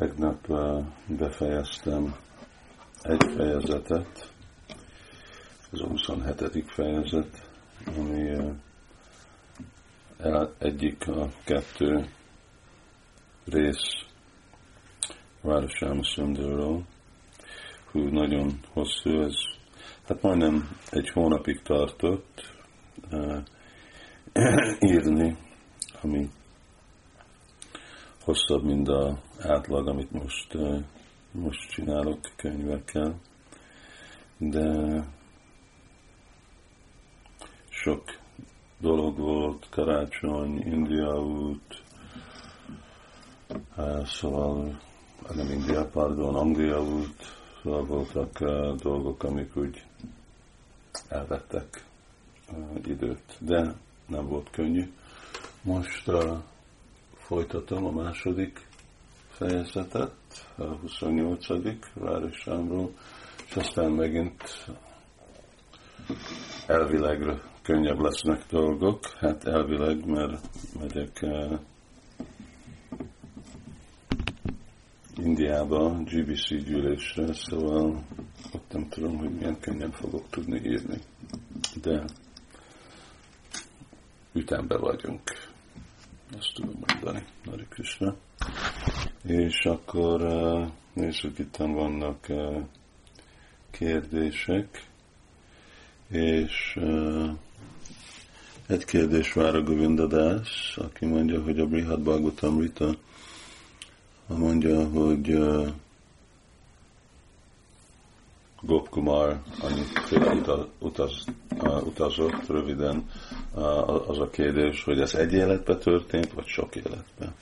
Tegnap befejeztem egy fejezetet, ez a 27. fejezet, ami egyik a kettő rész Városám Szundőről. Hú, nagyon hosszú, ez hát majdnem egy hónapig tartott uh, írni, ami hosszabb, mint a átlag, amit most, most csinálok könyvekkel, de sok dolog volt, karácsony, India út, szóval nem India, pardon, Anglia út, szóval voltak dolgok, amik úgy elvettek időt, de nem volt könnyű. Most uh, folytatom a második fejezetet, a 28. városámról, és aztán megint elvileg könnyebb lesznek dolgok. Hát elvileg, mert megyek uh, Indiába, GBC gyűlésre, szóval ott nem tudom, hogy milyen könnyen fogok tudni írni. De ütembe vagyunk. Ezt tudom mondani. Nari Krishna. És akkor nézzük, itt vannak kérdések. És egy kérdés vár a Govindadás, aki mondja, hogy a Brihad Bhagavatamrita mondja, hogy Gopkumar annyiféle utaz, utazott, röviden az a kérdés, hogy ez egy életben történt, vagy sok életben.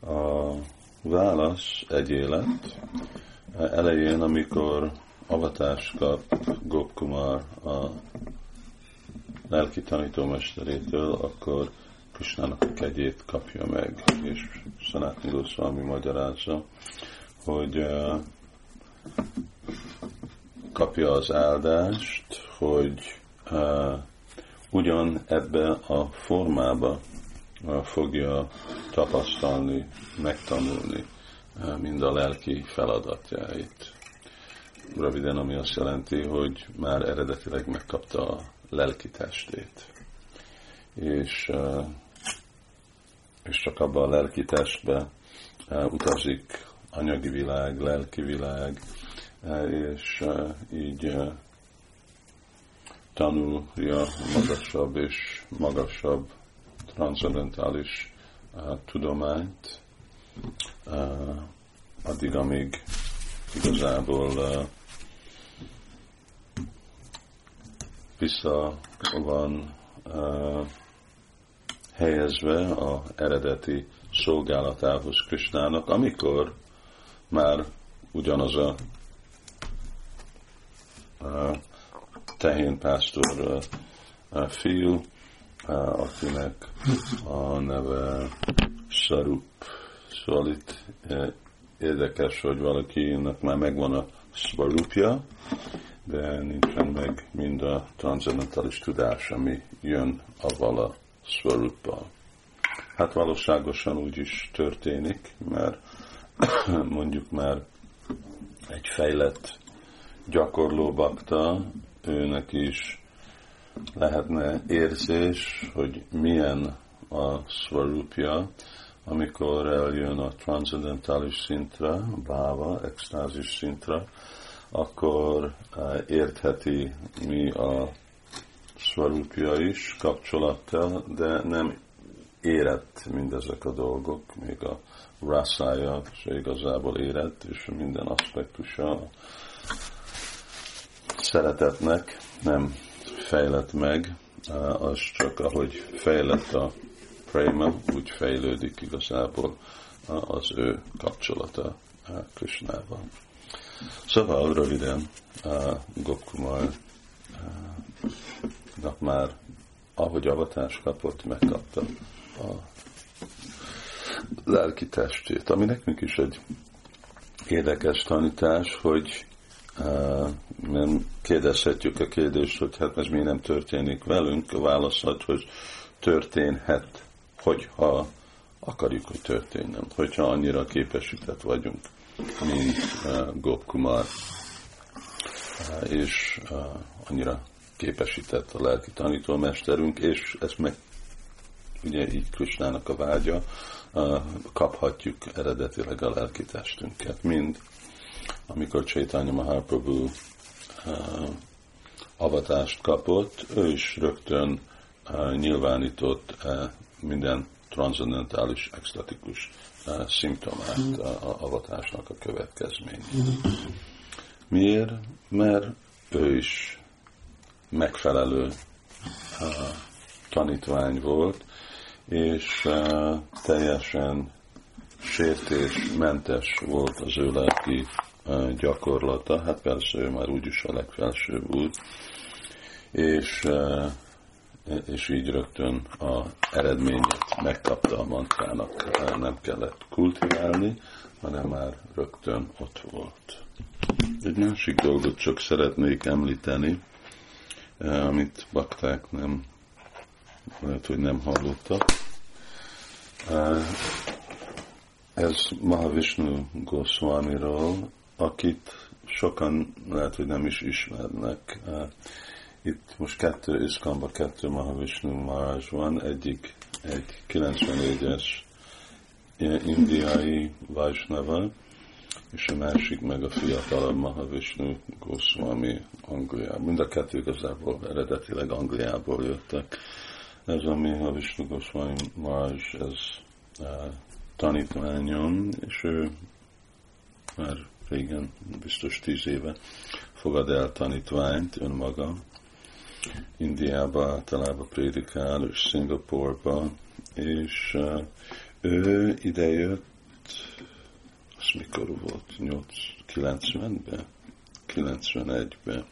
A válasz egy élet. Elején, amikor avatást kap Gopkumar a lelki tanítómesterétől, akkor Kisnának a kegyét kapja meg, és Sanatni Goswami magyarázza, hogy kapja az áldást, hogy ugyan ebbe a formába fogja tapasztalni, megtanulni mind a lelki feladatjait. Röviden, ami azt jelenti, hogy már eredetileg megkapta a lelki testét. És, és csak abban a lelki testbe utazik anyagi világ, lelki világ, és így tanulja magasabb és magasabb transzendentális tudományt, addig, amíg igazából vissza van helyezve a eredeti szolgálatához Krisnának, amikor már ugyanaz a tehénpásztor fiú, akinek a neve Sarup. Szóval itt érdekes, hogy valakinek már megvan a svarupja, de nincsen meg mind a transzendentális tudás, ami jön avval a svaruppal. Hát valóságosan úgy is történik, mert mondjuk már egy fejlett gyakorló bakta, őnek is lehetne érzés, hogy milyen a svarupja, amikor eljön a transzendentális szintre, báva, extázis szintre, akkor eh, értheti mi a svarupja is kapcsolattal, de nem érett mindezek a dolgok, még a rászája se igazából érett, és minden aspektusa szeretetnek nem fejlett meg, az csak ahogy fejlett a prema, úgy fejlődik igazából az ő kapcsolata Krishnával. Szóval röviden Gopkumar már ahogy avatást kapott, megkapta a lelki testét, ami nekünk is egy érdekes tanítás, hogy nem kérdezhetjük a kérdést, hogy hát ez miért nem történik velünk. A válasz az, hogy történhet, hogyha akarjuk, hogy történjen. Hogyha annyira képesített vagyunk, mint Gopkumar, és annyira képesített a lelki tanítómesterünk, és ezt meg ugye így Krisnának a vágya, kaphatjuk eredetileg a lelki testünket. Mind amikor Chaitanya Mahaprabhu avatást kapott, ő is rögtön nyilvánított minden transzendentális, extatikus szimptomát a avatásnak a következmény. Miért? Mert ő is megfelelő tanítvány volt, és teljesen sértésmentes volt az ő lelki gyakorlata. Hát persze ő már úgyis a legfelsőbb út, és, és így rögtön a eredményét megkapta a mantrának, nem kellett kultiválni, hanem már rögtön ott volt. Egy másik dolgot csak szeretnék említeni, amit bakták nem, lehet, hogy nem hallottak. Ez Mahavishnu Goswamiról, akit sokan lehet, hogy nem is ismernek. Itt most kettő Iszkamba, kettő Mahavishnu Maharaj van, egyik egy 94-es indiai Vaisnava, és a másik meg a fiatalabb Mahavishnu Goswami Angliából. Mind a kettő igazából eredetileg Angliából jöttek. Ez a Mahavishnu Goswami Maharaj, ez uh, tanítványom, és ő már régen, biztos tíz éve fogad el tanítványt önmaga. Indiába általában prédikál, és Szingapurba, és uh, ő idejött, az mikor volt, 90-ben, 91-ben,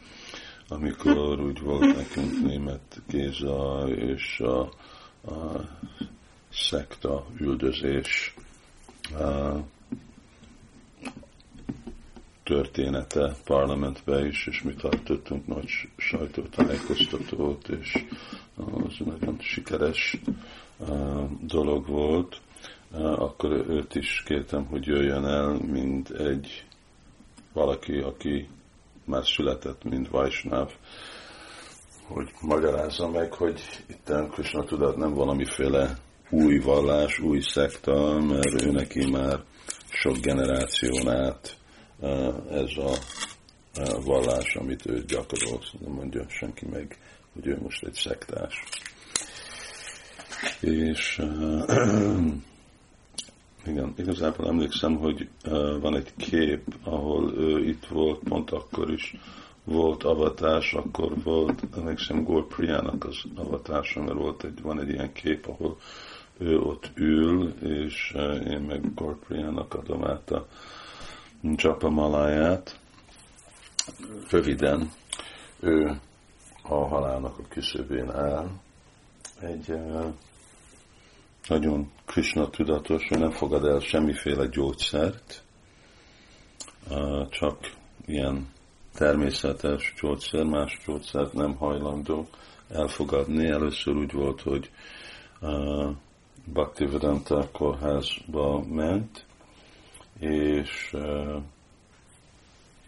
amikor úgy volt nekünk német Géza és a, a szekta üldözés a története parlamentbe is, és mi tartottunk nagy sajtótájékoztatót, és az nagyon sikeres dolog volt. Akkor őt is kértem, hogy jöjjön el, mint egy valaki, aki már született, mint Vajsnáv, hogy magyarázza meg, hogy itt Krishna tudat nem valamiféle új vallás, új szekta, mert ő neki már sok generáción át ez a vallás, amit ő gyakorol, nem mondja senki meg, hogy ő most egy szektás. És igen, igazából emlékszem, hogy van egy kép, ahol ő itt volt, pont akkor is volt avatás, akkor volt, emlékszem, Gorpriának az avatása, mert volt egy, van egy ilyen kép, ahol ő ott ül, és én meg Gorpriának adom át a Csapamaláját. Röviden, ő a halálnak a küszöbén áll. Egy nagyon Krishna tudatos, ő nem fogad el semmiféle gyógyszert, csak ilyen természetes gyógyszer, más gyógyszert nem hajlandó elfogadni. Először úgy volt, hogy Bhaktivedanta kórházba ment, és uh,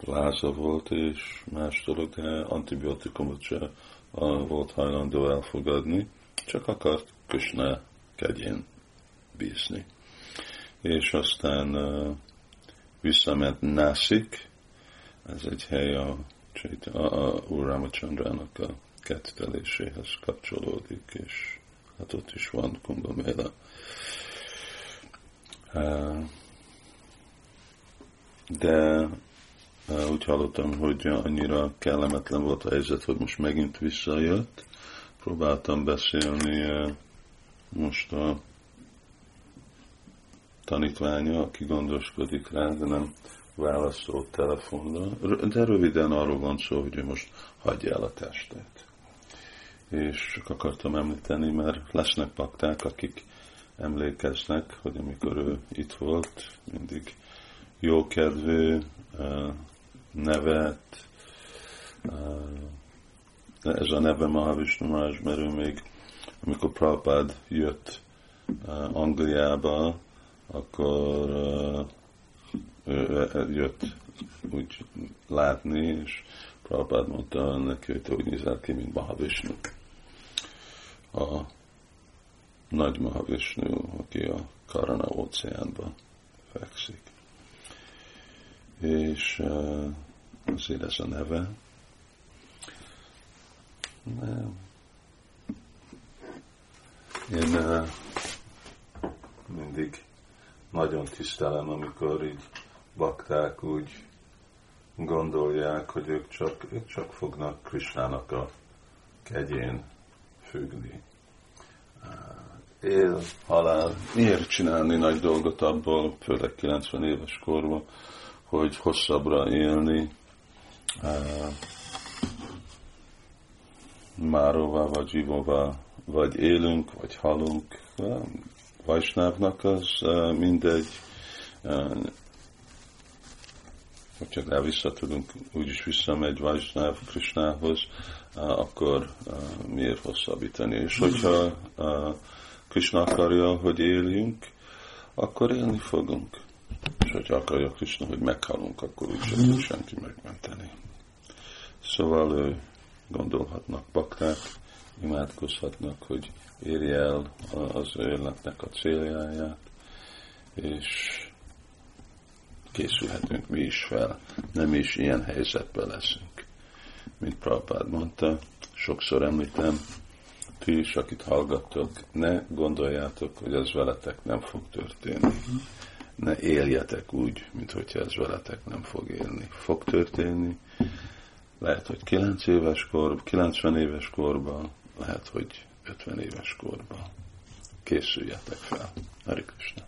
láza volt, és más dolog, de antibiotikumot se uh, volt hajlandó elfogadni, csak akart Krishna kegyén bízni. És aztán uh, visszament Násik, ez egy hely a, a, a Úr Ramachandrának a ketteléséhez kapcsolódik, és hát ott is van Kumbha Mela. De úgy hallottam, hogy annyira kellemetlen volt a helyzet, hogy most megint visszajött. Próbáltam beszélni most a tanítványa, aki gondoskodik rá, de nem válaszolt telefonra. De röviden arról van szó, hogy ő most hagyja el a testet és csak akartam említeni, mert lesznek pakták, akik emlékeznek, hogy amikor ő itt volt, mindig jókedvű, nevet, ez a neve Mahavishnu Maharaj, mert még, amikor Prabhupád jött Angliába, akkor jött úgy látni, és Prabhupád mondta neki, hogy te úgy nézel ki, mint Mahavishnu. A nagy Mahavishnu, aki a Karana óceánban fekszik. És azért ez a neve. Én mindig nagyon tisztelem, amikor így bakták úgy gondolják, hogy ők csak, ők csak fognak Krisnának a kegyén függni. Él, halál, miért csinálni nagy dolgot abból, főleg 90 éves korban, hogy hosszabbra élni, Máróvá vagy Zsivóvá, vagy élünk, vagy halunk. Vajsnávnak az mindegy, hogyha rá visszatudunk, úgyis visszamegy Vajsnáv Krisnához, akkor miért hosszabbítani? És hogyha Krishna akarja, hogy éljünk, akkor élni fogunk. És hogyha akarja Krishna, hogy meghalunk, akkor úgy sem tud senki megmenteni. Szóval gondolhatnak bakták, imádkozhatnak, hogy érje el az életnek a céljáját, és készülhetünk mi is fel, nem is ilyen helyzetben leszünk. Mint Prabhupád mondta, sokszor említem, ti is, akit hallgattok, ne gondoljátok, hogy ez veletek nem fog történni. Ne éljetek úgy, mint hogyha ez veletek nem fog élni. Fog történni, lehet, hogy 9 éves kor, 90 éves korban, lehet, hogy 50 éves korban. Készüljetek fel. Hari Krishna.